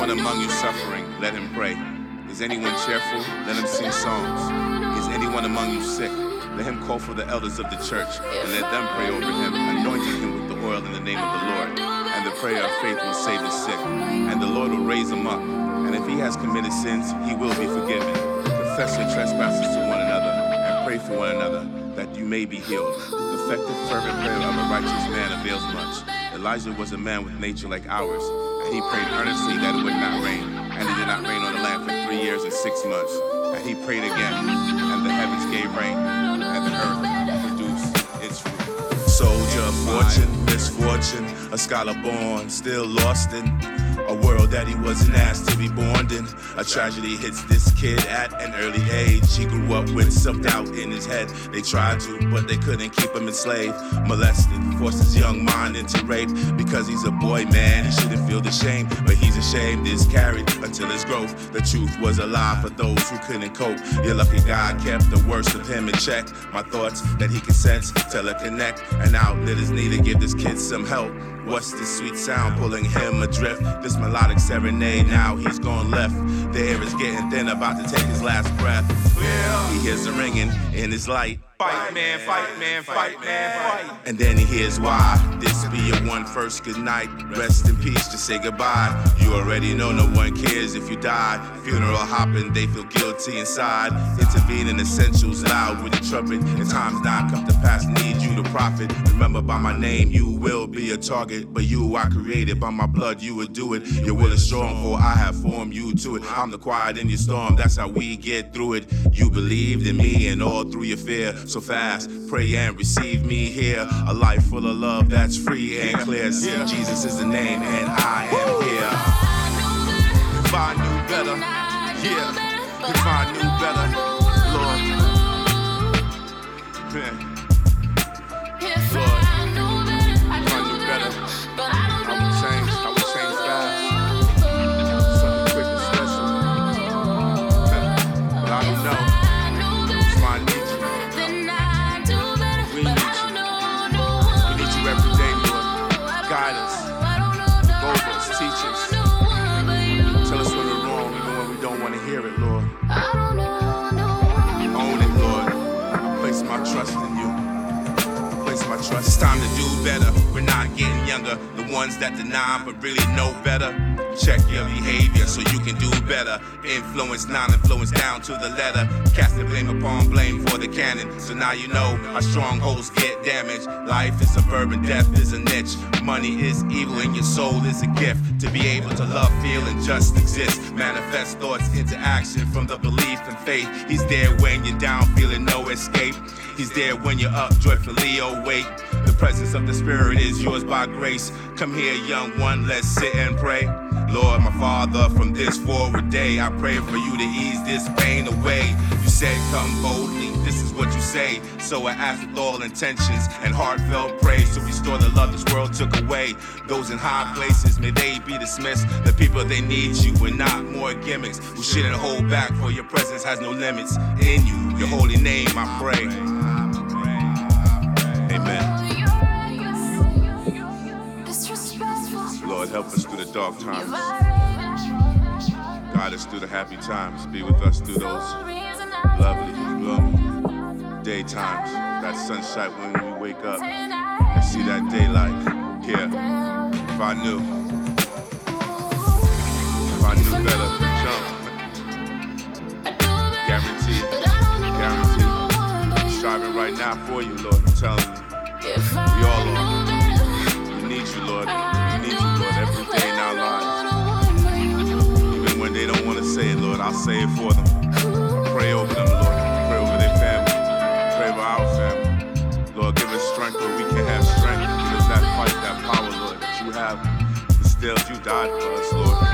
anyone among you suffering, let him pray. Is anyone cheerful? Let him sing songs. Is anyone among you sick? Let him call for the elders of the church and let them pray over him, anointing him with the oil in the name of the Lord. And the prayer of faith will save the sick, and the Lord will raise him up. And if he has committed sins, he will be forgiven. Confess your trespasses to one another and pray for one another that you may be healed. The effective, fervent prayer of a righteous man avails much. Elijah was a man with nature like ours, he prayed earnestly that it would not rain. And it did not rain on the land for three years and six months. And he prayed again, and the heavens gave rain, and the earth produced its fruit. Soldier fortune, misfortune, a scholar born, still lost in a world that he wasn't asked to be born in. A tragedy hits this kid at an early age. He grew up with self doubt in his head. They tried to, but they couldn't keep him enslaved. Molested, forced his young mind into rape. Because he's a boy, man, he shouldn't feel the shame. But he's ashamed, is carried until his growth. The truth was a lie for those who couldn't cope. You're lucky God kept the worst of him in check. My thoughts that he can sense, teleconnect, and outlet is needed. Give this kid some help. What's this sweet sound pulling him adrift? This melodic serenade, now he's gone left. The air is getting thin, about to take his last breath. He hears the ringing in his light. Fight, man, fight, man, fight, man, fight. And then he hears why. This be your one first good night. Rest in peace, just say goodbye. You already know no one cares if you die. Funeral hopping, they feel guilty inside. Intervening essentials loud with the trumpet. And times not come to pass, need you to profit. Remember by my name, you will be a target. But you I created by my blood, you would do it. Your will is strong, for I have formed you to it. I'm the quiet in your storm, that's how we get through it. You believed in me and all through your fear. So fast, pray and receive me here. A life full of love that's free and clear. See, Jesus is the name, and I am here. If I knew better, yeah. If I knew It's time to do better. We're not getting younger. The ones that deny but really know better. Check your behavior so you can do better. Influence, non-influence down to the letter. Cast the blame upon blame for the cannon. So now you know our strongholds get damaged. Life is suburban, death is a niche. Money is evil and your soul is a gift. To be able to love, feel, and just exist. Manifest thoughts into action from the belief and faith. He's there when you're down, feeling no escape. He's there when you're up, joyfully awake. The presence of the Spirit is yours by grace. Come here, young one, let's sit and pray. Lord, my Father, from this forward day, I pray for you to ease this pain away. You said, Come boldly, this is what you say. So I ask with all intentions and heartfelt praise to restore the love this world took away. Those in high places, may they be dismissed. The people, they need you and not more gimmicks. Who shouldn't hold back, for your presence has no limits. In you, your holy name, I pray. Lord, help us through the dark times. Guide us through the happy times. Be with us through those lovely, gloomy daytimes. That sunshine when we wake up and see that daylight. Yeah, if I knew, if I knew better, jump. Guaranteed, guaranteed. Striving right now for you, Lord. I'm telling you, we all need you. We need you, Lord, I'll say it for them. Pray over them, Lord. Pray over their family. Pray over our family. Lord, give us strength where we can have strength. Give us that fight, that power, Lord, that you have instilled. You died for us, Lord.